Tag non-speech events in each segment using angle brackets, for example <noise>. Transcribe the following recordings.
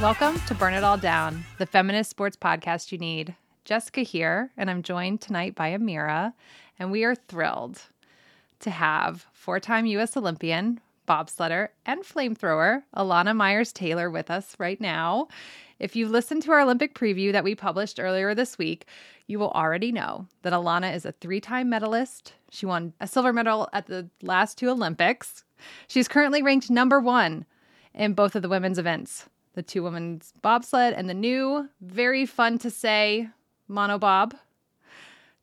Welcome to Burn It All Down, the feminist sports podcast you need. Jessica here, and I'm joined tonight by Amira, and we are thrilled to have four time U.S. Olympian, bobsledder, and flamethrower Elana Meyers Taylor with us right now. If you listened to our Olympic preview that we published earlier this week, you will already know that Elana is a three time medalist. She won a silver medal at the last two Olympics. She's currently ranked number one in both of the women's events the two women's bobsled, and the new, very fun to say, monobob.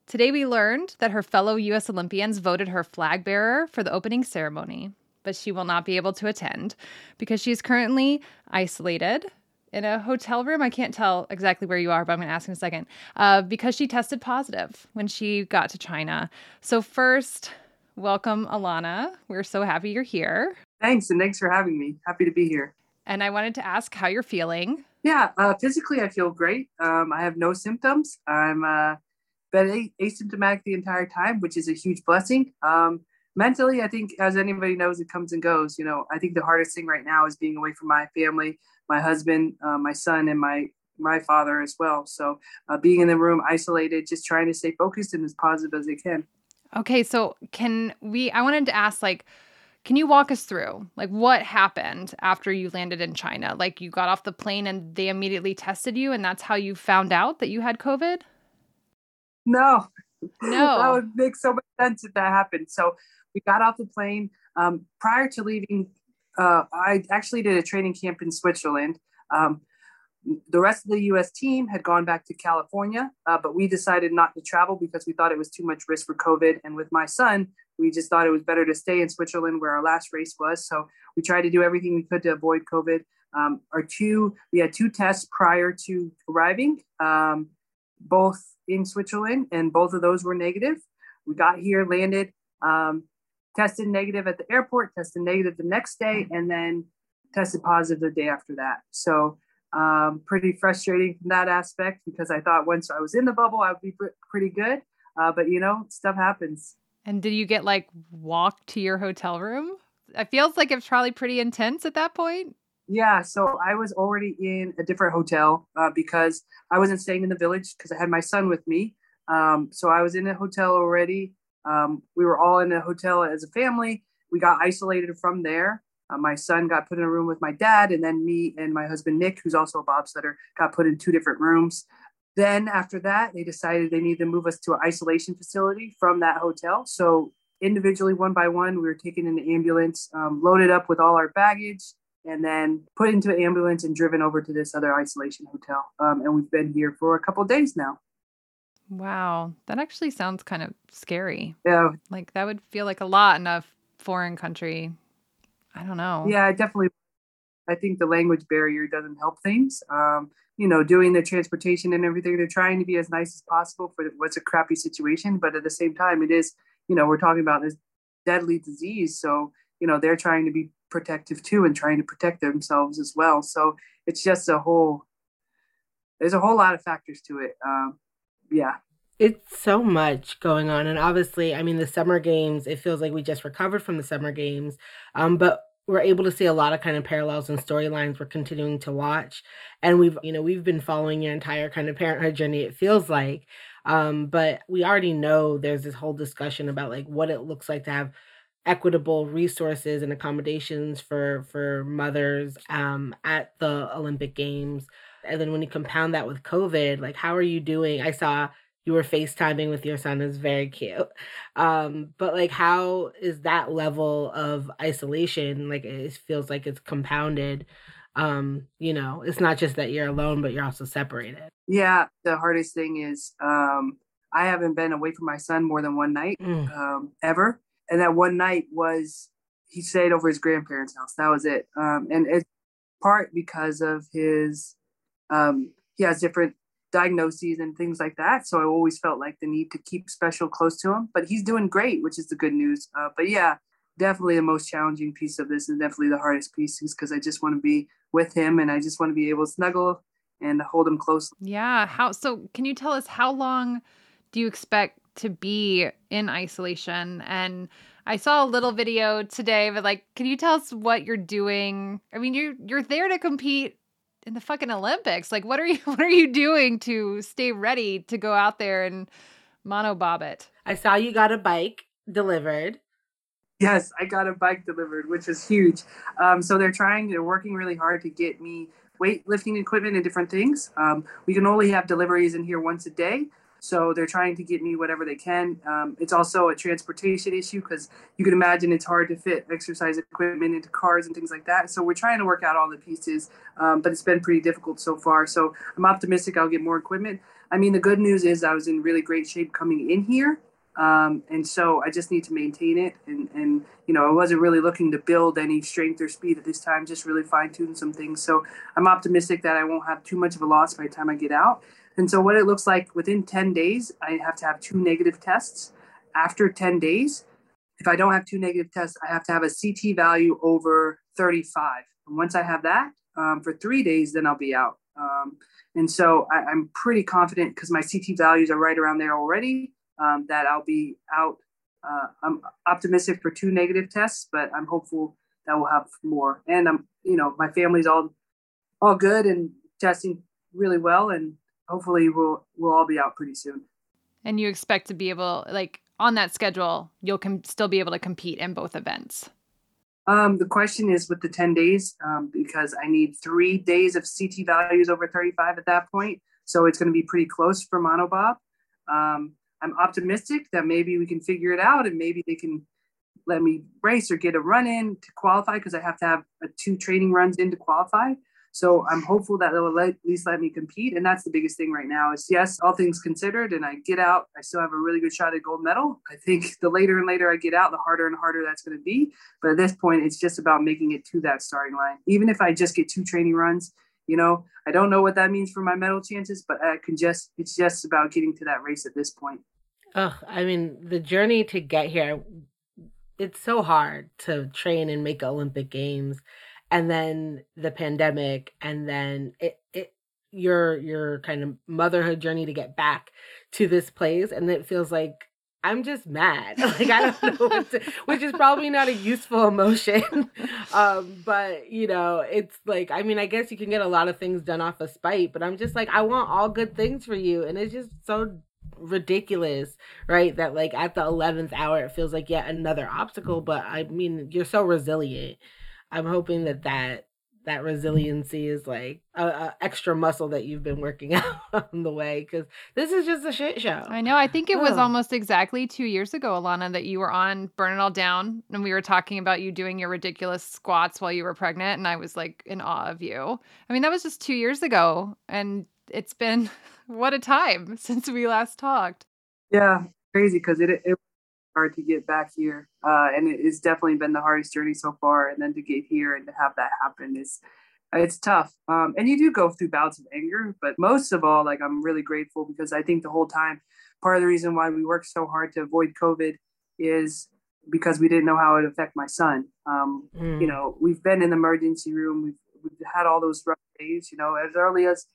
Today we learned that her fellow U.S. Olympians voted her flag bearer for the opening ceremony, but she will not be able to attend because she is currently isolated in a hotel room. I can't tell exactly where you are, but I'm going to ask in a second. Uh, because she tested positive when she got to China. So, first, welcome, Elana. We're so happy you're here. Thanks, and thanks for having me. Happy to be here and I wanted to ask how you're feeling. Yeah, uh, physically, I feel great. Um, I have no symptoms. I'm uh, been a- asymptomatic the entire time, which is a huge blessing. Um, mentally, I think, as anybody knows, it comes and goes. You know, I think the hardest thing right now is being away from my family, my husband, uh, my son, and my my father as well. So, uh, being in the room, isolated, just trying to stay focused and as positive as I can. Okay, so can we? I wanted to ask, like can you walk us through like what happened after you landed in China? Like you got off the plane and they immediately tested you and that's how you found out that you had COVID? No. No. <laughs> that would make so much sense if that happened. So we got off the plane. Um, prior to leaving, uh, I actually did a training camp in Switzerland. Um, the rest of the US team had gone back to California, uh, but we decided not to travel because we thought it was too much risk for COVID. And with my son, we just thought it was better to stay in Switzerland where our last race was. So we tried to do everything we could to avoid COVID. Um, our two, we had two tests prior to arriving, um, both in Switzerland, and both of those were negative. We got here, landed, um, tested negative at the airport, tested negative the next day, and then tested positive the day after that. So um, pretty frustrating from that aspect because I thought once I was in the bubble, I would be pretty good. Uh, but you know, stuff happens. And did you get like walk to your hotel room? It feels like it's probably pretty intense at that point. Yeah, so I was already in a different hotel uh, because I wasn't staying in the village because I had my son with me. Um, so I was in a hotel already. Um, we were all in a hotel as a family. We got isolated from there. Uh, my son got put in a room with my dad, and then me and my husband Nick, who's also a bobsledder, got put in two different rooms. Then after that, they decided they needed to move us to an isolation facility from that hotel. So individually, one by one, we were taken in the ambulance, um, loaded up with all our baggage, and then put into an ambulance and driven over to this other isolation hotel. Um, and we've been here for a couple days now. Wow, that actually sounds kind of scary. Yeah, like that would feel like a lot in a foreign country. I don't know. Yeah, definitely. I think the language barrier doesn't help things. Um, you know, doing the transportation and everything. They're trying to be as nice as possible for what's a crappy situation, but at the same time, it is, you know, we're talking about this deadly disease. So, you know, they're trying to be protective too and trying to protect themselves as well. So it's just a whole, there's a whole lot of factors to it. Um, yeah. It's so much going on. And obviously, I mean, the summer games, it feels like we just recovered from the summer games. Um, but we're able to see a lot of kind of parallels and storylines we're continuing to watch and we've you know we've been following your entire kind of parenthood journey it feels like um but we already know there's this whole discussion about like what it looks like to have equitable resources and accommodations for for mothers um at the olympic games and then when you compound that with covid like how are you doing i saw you were FaceTiming with your son is very cute. Um, but like how is that level of isolation? Like it feels like it's compounded. Um, you know, it's not just that you're alone, but you're also separated. Yeah, the hardest thing is um I haven't been away from my son more than one night Mm. um ever. And that one night was he stayed over his grandparents' house. That was it. Um and it's part because of his um he has different diagnoses and things like that. So I always felt like the need to keep special close to him. But he's doing great, which is the good news. Uh, but yeah, definitely the most challenging piece of this is definitely the hardest piece is because I just want to be with him and I just want to be able to snuggle and hold him close. Yeah. How so can you tell us how long do you expect to be in isolation and I saw a little video today, but like, can you tell us what you're doing? I mean, you're you're there to compete in the fucking Olympics. Like, what are you <laughs> what are you doing to stay ready to go out there and monobob it? I saw you got a bike delivered. Yes, I got a bike delivered, which is huge. Um, so they're trying, they're working really hard to get me weightlifting equipment and different things. Um, we can only have deliveries in here once a day. So they're trying to get me whatever they can. Um, it's also a transportation issue because you can imagine it's hard to fit exercise equipment into cars and things like that. So we're trying to work out all the pieces, um, but it's been pretty difficult so far. So I'm optimistic I'll get more equipment. I mean, the good news is I was in really great shape coming in here. Um, and so I just need to maintain it. And, and, you know, I wasn't really looking to build any strength or speed at this time, just really fine tune some things. So I'm optimistic that I won't have too much of a loss by the time I get out. And so what it looks like within 10 days, I have to have two negative tests. After 10 days, if I don't have two negative tests, I have to have a CT value over 35. And once I have that um, for three days, then I'll be out. Um, and so I, am pretty confident because my CT values are right around there already um, that I'll be out. Uh, I'm optimistic for two negative tests, but I'm hopeful that we'll have more. And I'm, you know, my family's all all good and testing really well, and hopefully we'll we'll all be out pretty soon. And you expect to be able, like on that schedule, you'll com- still be able to compete in both events. Um, the question is with the 10 days, um, because I need three days of CT values over 35 at that point. So it's going to be pretty close for monobob. Um, I'm optimistic that maybe we can figure it out and maybe they can let me race or get a run in to qualify because I have to have a two training runs in to qualify. So I'm hopeful that they'll at least let me compete. And that's the biggest thing right now is yes, all things considered, and I get out, I still have a really good shot at gold medal. I think <laughs> the later and later I get out, the harder and harder that's going to be. But at this point, it's just about making it to that starting line. Even if I just get two training runs, you know, I don't know what that means for my medal chances, but I can just, it's just about getting to that race at this point. Oh, I mean, the journey to get here, it's so hard to train and make Olympic Games. And then the pandemic, and then it, it, your your kind of motherhood journey to get back to this place and it feels like I'm just mad. <laughs> Like I don't know to, which is probably not a useful emotion. <laughs> um, but you know, it's like I mean, I guess you can get a lot of things done off of spite, but I'm just like I want all good things for you and it's just so ridiculous, right? That like at the 11th hour it feels like yet another obstacle, but I mean, you're so resilient. I'm hoping that that that resiliency is like a, a, extra muscle that you've been working <laughs> out on the way because this is just a shit show. I know. I think it was almost exactly two years ago, Elana, that you were on Burn It All Down and we were talking about you doing your ridiculous squats while you were pregnant. And I was like in awe of you. I mean, that was just two years ago. And it's been <laughs> what a time <laughs> since we last talked. Yeah, crazy because it, it hard to get back here. Uh, and it's definitely been the hardest journey so far. And then to get here and to have that happen is it's tough. Um, and you do go through bouts of anger, but most of all, like I'm really grateful because I think the whole time, part of the reason why we worked so hard to avoid COVID is because we didn't know how it would affect my son. Um, mm. You know, we've been in the emergency room. We've, we've had all those rough days, you know, as early as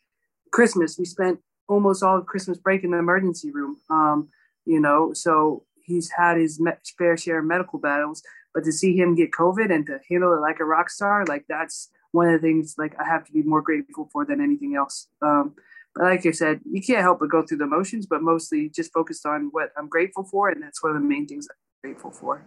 Christmas, we spent almost all of Christmas break in the emergency room. Um, you know, so he's had his fair share of medical battles, but to see him get COVID and to handle it like a rock star, like that's one of the things like I have to be more grateful for than anything else. Um, but like I said, you can't help but go through the motions, but mostly just focused on what I'm grateful for, and that's one of the main things I'm grateful for.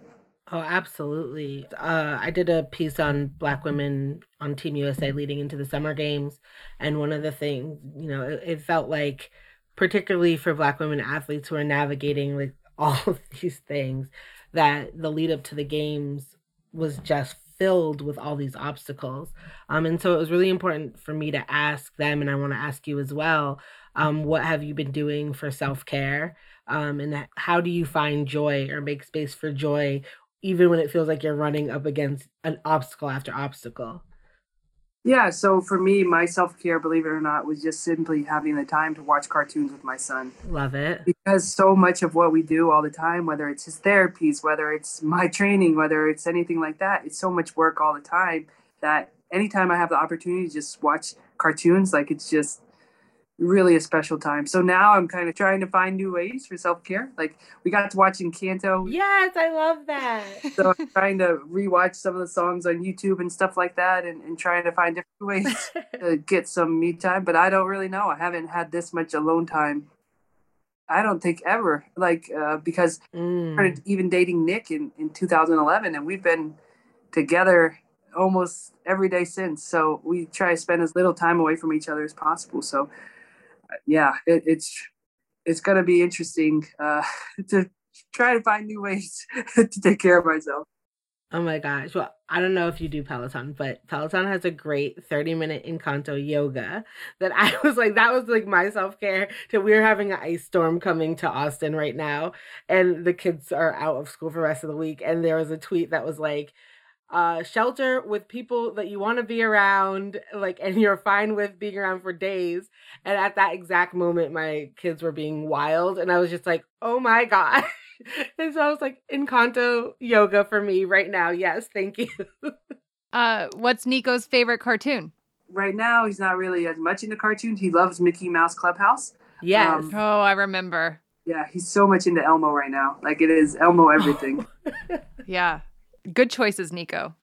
Oh, absolutely. Uh, I did a piece on Black women on Team USA leading into the Summer Games, and one of the things, you know, it, it felt like, particularly for Black women athletes who are navigating like <laughs> all of these things that the lead up to the games was just filled with all these obstacles. Um, and so it was really important for me to ask them, and I want to ask you as well, um, what have you been doing for self care? Um, and how do you find joy or make space for joy, even when it feels like you're running up against an obstacle after obstacle? Yeah, so for me, my self care, believe it or not, was just simply having the time to watch cartoons with my son. Love it. Because so much of what we do all the time, whether it's his therapies, whether it's my <laughs> training, whether it's anything like that, it's so much work all the time that anytime I have the opportunity to just watch cartoons, like it's just, really a special time. So now I'm kind of trying to find new ways for self care. Like we got to watch Encanto. Yes, I love that. so I'm <laughs> trying to rewatch some of the songs on YouTube and stuff like that, and, and trying to find different <laughs> ways to <laughs> get some me time. But I don't really know. I haven't had this much alone time. I don't think ever. Like uh, because mm. I started even dating Nick in in 2011, and we've been together almost every day since. So we try to spend as little time away from each other as possible. So yeah, it, it's it's gonna be interesting uh, <laughs> to try to find new ways <laughs> to take care of myself. Oh my gosh. Well, I don't know if you do Peloton, but Peloton has a great 30 minute Encanto yoga that <laughs> I was like, that was like my self care. To we're having an ice storm coming to Austin right now, and the kids are out of school for the rest of the week. And there was a tweet that was like, uh, shelter with people that you want to be around, like, and you're fine with being around for days. And at that exact moment, my kids were being wild, and I was just like, oh my god. <laughs> and so I was like, Encanto yoga for me right now. Yes, thank you. <laughs> uh, what's Nico's favorite cartoon? Right now, he's not really as much into cartoons. He loves Mickey Mouse Clubhouse. Yes. Um, oh, I remember. Yeah, he's so much into Elmo right now. Like it is Elmo everything. <laughs> yeah. Good choices, Nico.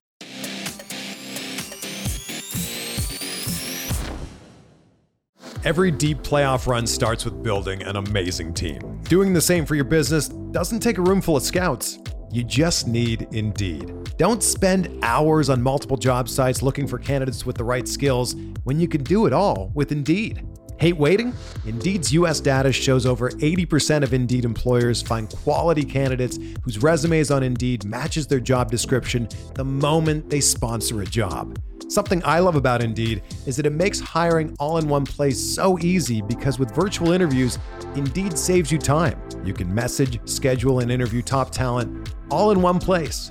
Every deep playoff run starts with building an amazing team. Doing the same for your business doesn't take a room full of scouts. You just need Indeed. Don't spend hours on multiple job sites looking for candidates with the right skills when you can do it all with Indeed. Hate waiting? Indeed's US data shows over 80% of Indeed employers find quality candidates whose resumes on Indeed matches their job description the moment they sponsor a job. Something I love about Indeed is that it makes hiring all in one place so easy because with virtual interviews, Indeed saves you time. You can message, schedule, and interview top talent all in one place.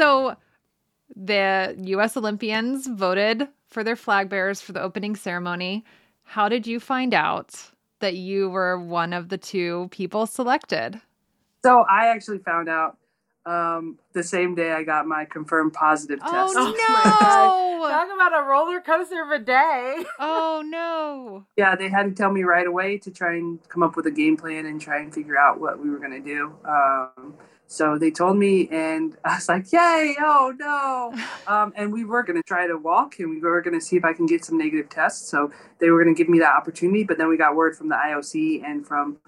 So the US Olympians voted for their flag bearers for the opening ceremony. How did you find out that you were one of the two people selected? So I actually found out um, the same day I got my confirmed positive oh, test. Oh no! Talk about a roller coaster of a day. <laughs> oh no! Yeah, they had to tell me right away to try and come up with a game plan and try and figure out what we were going to do. Um, so they told me, and <laughs> I was like, "Yay! Oh no!" Um, and we were going to try to walk, and we were going to see if I can get some negative tests. So they were going to give me that opportunity. But then we got word from the IOC and from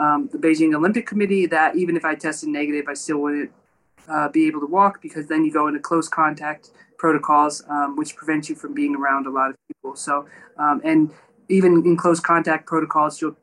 um, the Beijing Olympic Committee that even if I tested negative, I still wouldn't uh, be able to walk because then you go into close contact protocols, um, which prevent you from being around a lot of people. So, um, and even in close contact protocols, you'll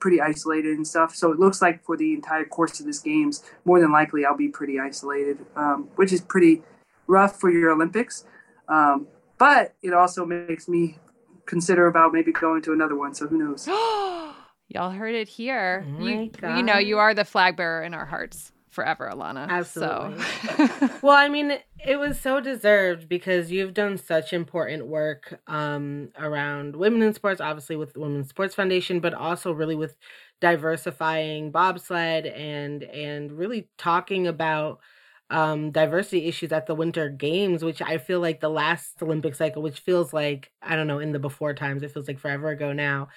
pretty isolated and stuff. So it looks like for the entire course of this games, more than likely I'll be pretty isolated, um, which is pretty rough for your Olympics. Um, but it also makes me consider about maybe going to another one. So who knows? <gasps> Y'all heard it here. Oh you, you know, you are the flag bearer in our hearts forever, Elana. Absolutely. So. <laughs> well, I mean, it was so deserved because you've done such important work um, around women in sports, obviously with the Women's Sports Foundation, but also really with diversifying bobsled and and really talking about um, diversity issues at the Winter Games, which I feel like the last Olympic cycle, which feels like I don't know in the before times, it feels like forever ago now,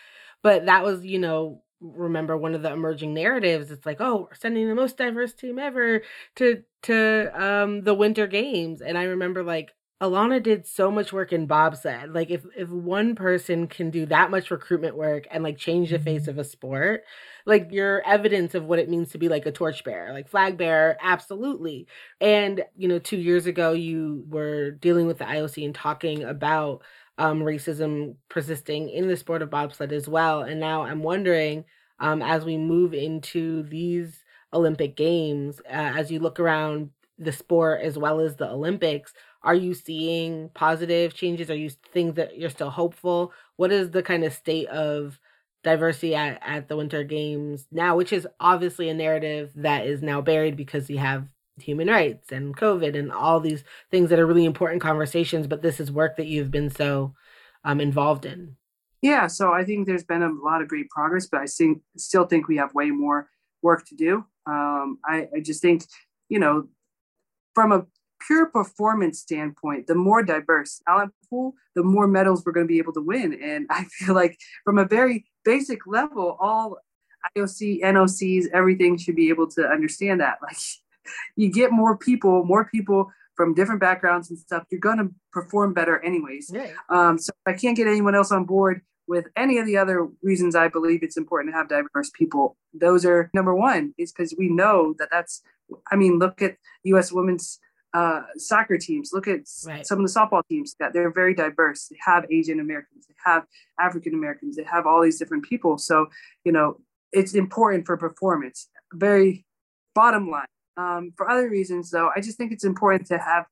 but that was you know remember one of the emerging narratives it's like oh we're sending the most diverse team ever to to um the winter games and i remember like elana did so much work in bobsled like if if one person can do that much recruitment work and like change the face mm-hmm. of a sport like your evidence of what it means to be like a torchbearer like flag bearer absolutely and you know two years ago you were dealing with the ioc and talking about um, racism persisting in the sport of bobsled as well. And now I'm wondering, um, as we move into these Olympic Games, uh, as you look around the sport as well as the Olympics. Are you seeing positive changes? Are you things that you're still hopeful? What is the kind of state of diversity at, at the Winter Games now, which is obviously a narrative that is now buried because you have human rights and COVID and all these things that are really important conversations, but this is work that you've been so um, involved in. Yeah, so I think there's been a lot of great progress, but I think, still think we have way more work to do. Um, I, I just think, you know, from a pure performance standpoint, the more diverse talent pool, the more medals we're going to be able to win. And I <laughs> feel like from a very basic level, all IOC, NOCs, everything should be able to understand that. <laughs> Like you get more people, more people from different backgrounds and stuff, you're going to perform better anyways. Yeah. Um, so I can't get anyone else on board with any of the other reasons I believe it's important to have diverse people. Those are number one, is because we know that that's, I mean, look at U.S. women's uh, soccer teams. Look at right. some of the softball teams that they're very diverse. They have Asian Americans, they have African Americans, they have all these different people. So, you know, it's important for performance. Very bottom line. Um, for other reasons, though, I just think it's important to have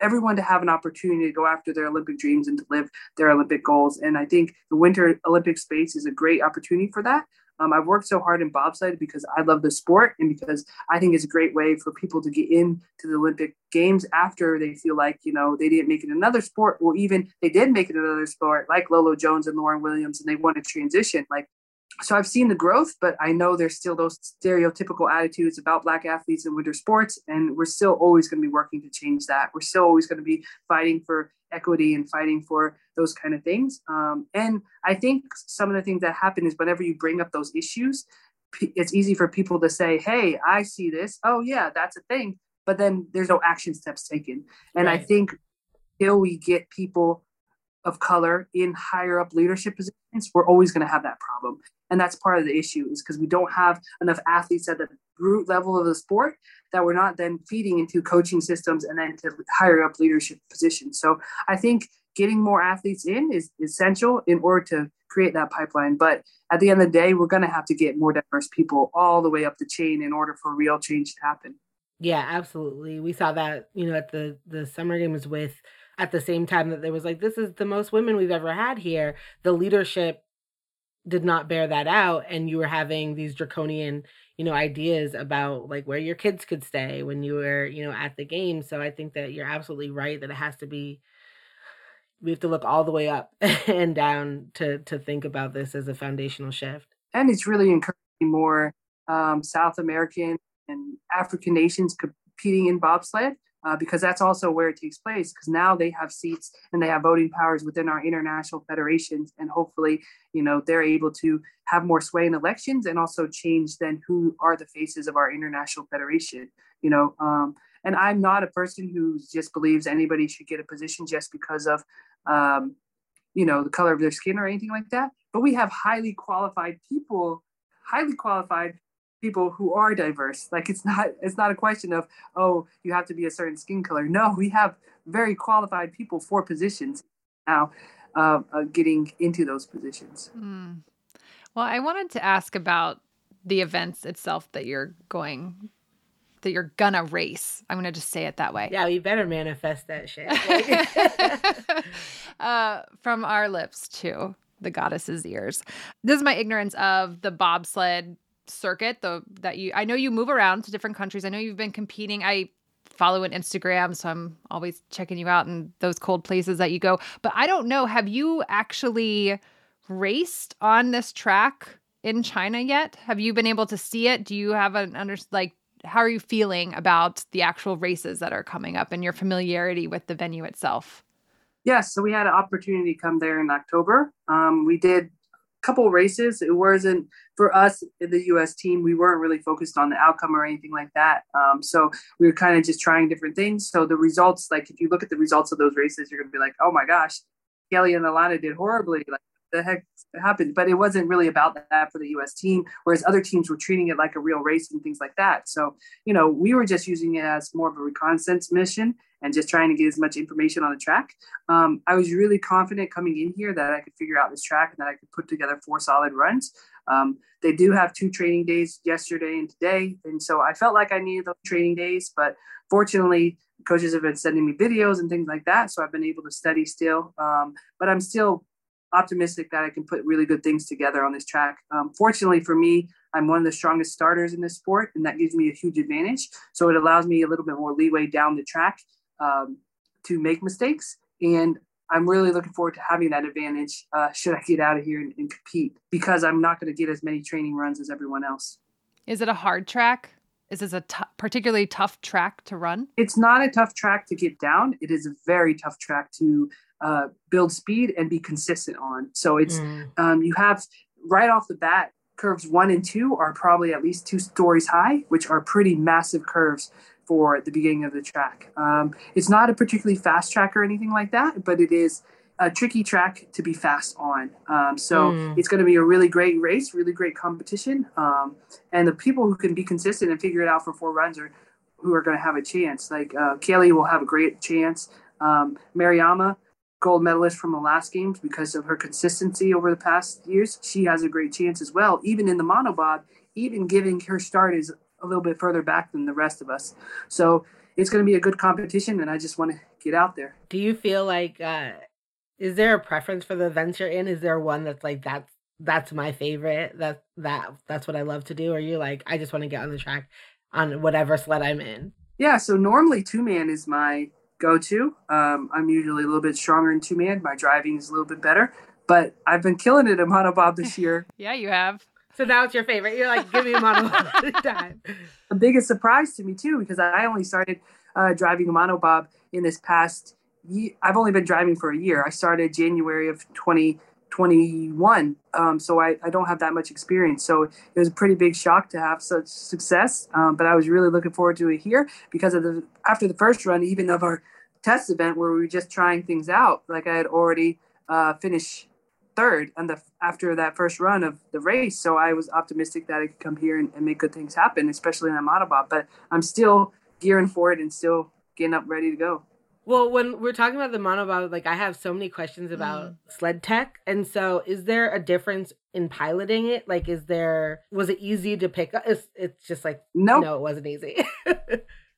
everyone to have an opportunity to go after their Olympic dreams and to live their Olympic goals. And I think the Winter Olympic space is a great opportunity for that. Um, I've worked so hard in bobsled because I love the sport and because I think it's a great way for people to get into the Olympic Games after they feel like, you know, they didn't make it another sport or even they did make it another sport like Lolo Jones and Lauryn Williams and they want to transition. Like so I've seen the growth, but I know there's still those stereotypical attitudes about black athletes in winter sports, and we're still always going to be working to change that. We're still always going to be fighting for equity and fighting for those kind of things. Um, and I think some of the things that happen is whenever you bring up those issues, it's easy for people to say, "Hey, I see this. Oh yeah, that's a thing," but then there's no action steps taken. And right. I think till we get people of color in higher up leadership positions, we're always going to have that problem. And that's part of the issue is because we don't have enough athletes at the root level of the sport that we're not then feeding into coaching systems and then to higher up leadership positions. So I think getting more athletes in is essential in order to create that pipeline. But at the end of the day, we're going to have to get more diverse people all the way up the chain in order for real change to happen. Yeah, absolutely. We saw that, you know, at the the summer games with at the same time that there was like this is the most women we've ever had here. The leadership did not bear that out and you were having these draconian you know ideas about like where your kids could stay when you were you know at the game so i think that you're absolutely right that it has to be we have to look all the way up <laughs> and down to to think about this as a foundational shift. And it's really encouraging more um, south american and african nations competing in bobsled uh, because that's also where it takes place because now they have seats and they have voting powers within our international federations and hopefully you know they're able to have more sway in elections and also change then who are the faces of our international federation you know um, and i'm not a person who just believes anybody should get a position just because of um, you know the color of their skin or anything like that but we have highly qualified people highly qualified people who are diverse. Like it's <laughs> not it's not a question of oh you have to be a certain skin color. No, we have very qualified people for positions now, uh, uh, getting into those positions. Mm. Well, I wanted to ask about the events itself that you're going that you're gonna race. I'm gonna just say it that way. Yeah, we better manifest that shit. <laughs> uh, from our lips to the goddess's ears. This is my ignorance of the bobsled circuit the that you I know you move around to different countries. I know you've been competing. I follow on Instagram, so I'm always checking you out in those cold places that you go. But I don't know, have you actually raced on this track in China yet? Have you been able to see it? Do you have an under like how are you feeling about the actual races that are coming up and your familiarity with the venue itself? Yes, so we had an opportunity to come there in October. Um, we did couple races. It wasn't for us in the U.S. team. We weren't really focused on the outcome or anything like that. Um, so we were kind of just trying different things. So the results, like if you look at the results of those races, you're gonna be like, oh my gosh, Kelly and Elana did horribly. Like the heck happened? But it wasn't really about that for the US team, whereas other teams were treating it like a real race and things like that. So, you know, we were just using it as more of a reconnaissance mission and just trying to get as much information on the track. Um, I was really confident coming in here that I could figure out this track and that I could put together four solid runs. Um, they do have two training days yesterday and today. And so I felt like I needed those training days, but fortunately, coaches have been sending me videos and things like that. So I've been able to study still. Um, but I'm still optimistic that I can put really good things together on this track. Um, fortunately for me, I'm one of the strongest starters in this sport, and that gives me a huge advantage. So it allows me a little bit more leeway down the track um, to make mistakes. And I'm really looking forward to having that advantage uh, should I get out of here and, and compete because I'm not going to get as many training runs as everyone else. Is it a hard track? Is this a t- particularly tough track to run? It's not a tough track to get down. It is a very tough track to uh, build speed and be consistent on. So it's mm. um, you have right off the bat curves one and two are probably at least two stories high, which are pretty massive curves for the beginning of the track. Um, it's not a particularly fast track or anything like that, but it is a tricky track to be fast on. Um, so mm. it's going to be a really great race, really great competition. Um, and the people who can be consistent and figure it out for four runs are who are going to have a chance. Like uh, Kelly will have a great chance. Um, Mariama, gold medalist from the last games because of her consistency over the past years, she has a great chance as well. Even in the monobob, even giving her start is a little bit further back than the rest of us. So it's going to be a good competition, and I just want to get out there. Do you feel like uh, is there a preference for the events you're in? Is there one that's like that's that's my favorite? That that that's what I love to do? Or you like I just want to get on the track on whatever sled I'm in? Yeah, so normally two man is my go to. Um, I'm usually a little bit stronger in two man. My driving is a little bit better, but I've been killing it in monobob this <laughs> year. yeah, you have. So now it's your favorite. You're like, give me a monobob <laughs> time. The biggest surprise to me too, because I only started uh, driving a monobob in this past. Year. I've only been driving for a year. I started January of 2021, um, so I, I don't have that much experience. So it was a pretty big shock to have such success. Um, but I was really looking forward to it here because of the after the first run, even of our test event where we were just trying things out. Like I had already uh, finished third and the after that first run of the race. So I was optimistic that I could come here and, and make good things happen, especially in monobob. But I'm still gearing for it and still getting up ready to go. Well, when we're talking about the monobob, like I have so many questions about mm. sled tech. And so is there a difference in piloting it? Like is there was it easy to pick up? It's it's just like nope. no, it wasn't easy. <laughs>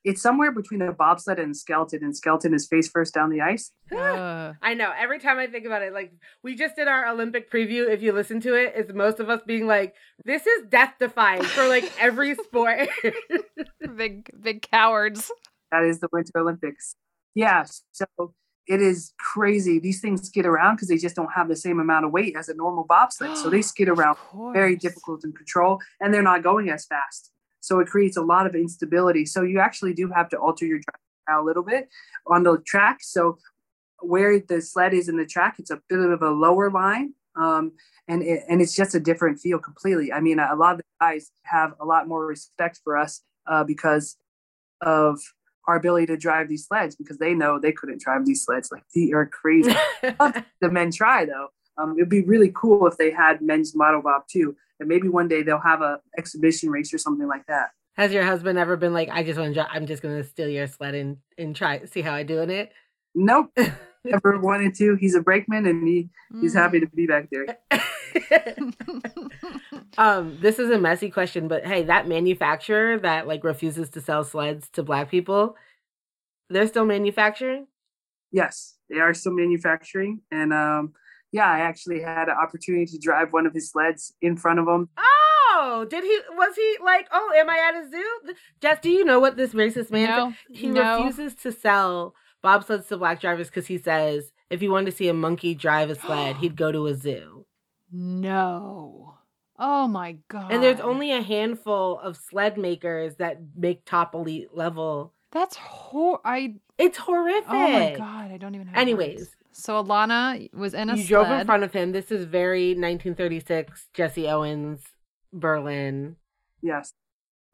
it's somewhere between a bobsled and a skeleton, and skeleton is face first down the ice. Uh. <laughs> I know. Every time I think about it, like we just did our Olympic preview. If you listen to it, it's most of us being like, "This is death defying for like every <laughs> sport." big, big cowards. That is the Winter Olympics. Yeah. So it is crazy. These things skid around because they just don't have the same amount of weight as a normal bobsled. So they <gasps> skid around very difficult to control, and they're not going as fast. So it creates a lot of instability. So you actually do have to alter your drive a little bit on the track. So where the sled is in the track, it's a bit of a lower line. Um, and it, and it's just a different feel completely. I mean, a lot of the guys have a lot more respect for us uh, because of our ability to drive these sleds because they know they couldn't drive these sleds like they are crazy. <laughs> the men try though. Um, it'd be really cool if they had men's monobob too and maybe one day they'll have a exhibition race or something like that. Has your husband ever been like, I just want to, I'm just going to steal your sled and, and try, see how I do in it? Nope. <laughs> Never wanted to. He's a brakeman and he, he's happy to be back there. <laughs> um, this is a messy question, but hey, that manufacturer that like refuses to sell sleds to black people, they're still manufacturing? Yes, they are still manufacturing. And um, yeah, I actually had an opportunity to drive one of his sleds in front of him. Oh, did he? Was he like, oh, am I at a zoo? Jess, do you know what this racist man? No, he no. refuses to sell bobsleds to black drivers because he says if he wanted to see a monkey drive a sled, he'd <gasps> go to a zoo. No. Oh my god. And there's only a handful of sled makers that make top elite level. That's hor I it's horrific. Oh my god, I don't even have Anyways, words. So Alana was in a You sled. drove in front of him. This is very 1936 Jesse Owens Berlin. Yes.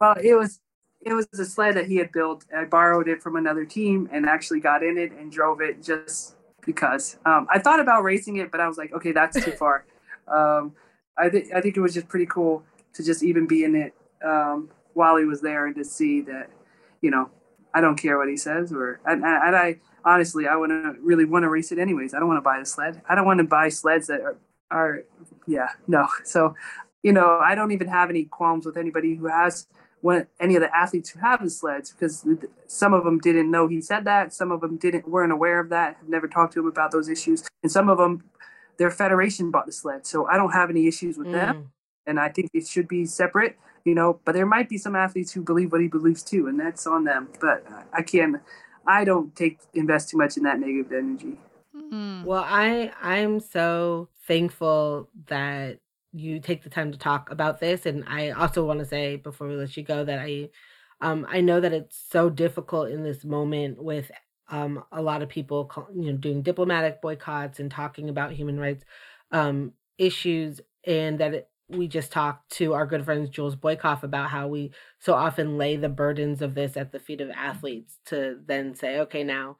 Well, it was it was a sled that he had built. I borrowed it from another team and actually got in it and drove it just because. Um, I thought about racing it, but I was like, okay, that's too <laughs> far. um, I think I think it was just pretty cool to just even be in it um, while he was there and to see that, you know, I don't care what he says or and, and I honestly I want to really want to race it anyways. I don't want to buy the sled. I don't want to buy sleds that are are yeah no. <laughs> So you know I don't even have any qualms with anybody who has when any of the athletes who have the sleds because some of them didn't know he said that some of them didn't weren't aware of that have never talked to him about those issues and some of them their federation bought the sled so i don't have any issues with mm. them and i think it should be separate you know but there might be some athletes who believe what he believes too and that's on them but i can't i don't take invest too much in that negative energy mm. well i i'm so thankful that you take the time to talk about this. And I also want to say before we let you go that I um, I know that it's so difficult in this moment with um, a lot of people, you know, doing diplomatic boycotts and talking about human rights um, issues, and that it, we just talked to our good friends Jules Boykoff about how we so often lay the burdens of this at the feet of athletes to then say, okay, now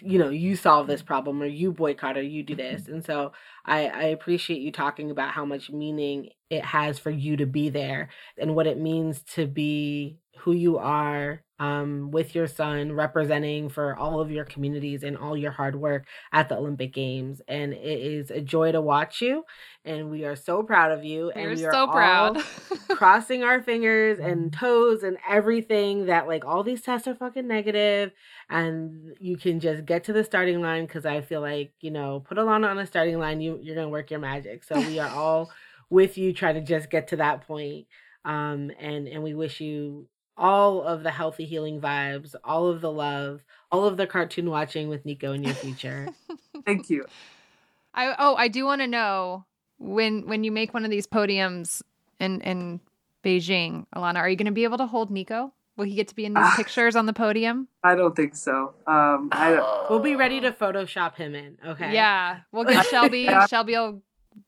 you know you solve this problem or you boycott or you do this. And so i i appreciate you talking about how much meaning it has for you to be there and what it means to be who you are um, with your son representing for all of your communities and all your hard work at the olympic games and it is a joy to watch you and we are so proud of you We're and we are so proud crossing our fingers and <laughs> toes and everything that like all these tests are fucking negative and you can just get to the starting line because I feel like, you know, put Elana on a starting line, you you're gonna work your magic. So we are <laughs> all with you trying to just get to that point. Um and and we wish you all of the healthy healing vibes, all of the love, all of the cartoon watching with Nico in your future. <laughs> Thank you. I oh, I do want to know when when you make one of these podiums in in Beijing, Elana, are you going to be able to hold Nico? Will he get to be in these uh, pictures on the podium? I don't think so. Um, I don't. <gasps> We'll be ready to Photoshop him in. Okay. Yeah, we'll get Shelby. <laughs> yeah. Shelby will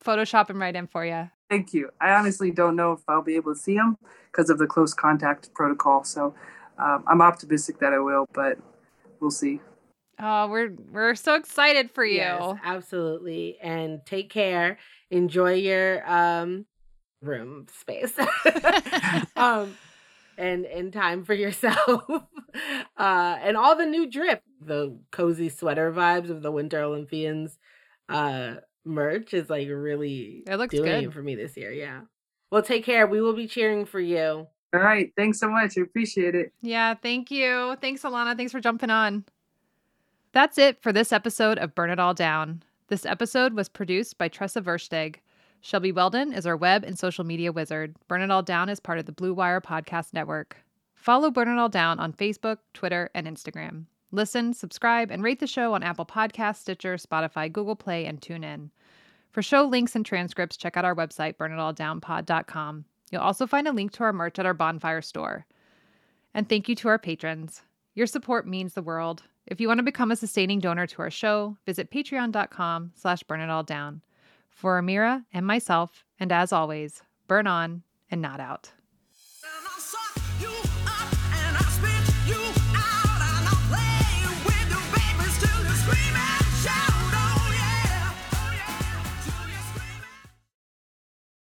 Photoshop him right in for you. Thank you. I honestly don't know if I'll be able to see him because of the close contact protocol. So um, I'm optimistic that I will, but we'll see. Oh, we're we're so excited for you. Yes, absolutely. And take care. Enjoy your um room space. <laughs> um and and time for yourself. <laughs> uh, and all the new drip, the cozy sweater vibes of the Winter Olympians uh, merch is like really it looks doing good for me this year. Yeah. Well, take care. We will be cheering for you. All right. Thanks so much. I appreciate it. Yeah. Thank you. Thanks, Elana. Thanks for jumping on. That's it for this episode of Burn It All Down. This episode was produced by Tressa Versteg. Shelby Weldon is our web and social media wizard. Burn It All Down is part of the Blue Wire Podcast Network. Follow Burn It All Down on Facebook, Twitter, and Instagram. Listen, subscribe, and rate the show on Apple Podcasts, Stitcher, Spotify, Google Play, and TuneIn. For show links and transcripts, check out our website, burnitalldownpod.com. You'll also find a link to our merch at our bonfire store. And thank you to our patrons. Your support means the world. If you want to become a sustaining donor to our show, visit patreon.com slash burnitalldown. For Amira and myself, and as always, burn on and not out.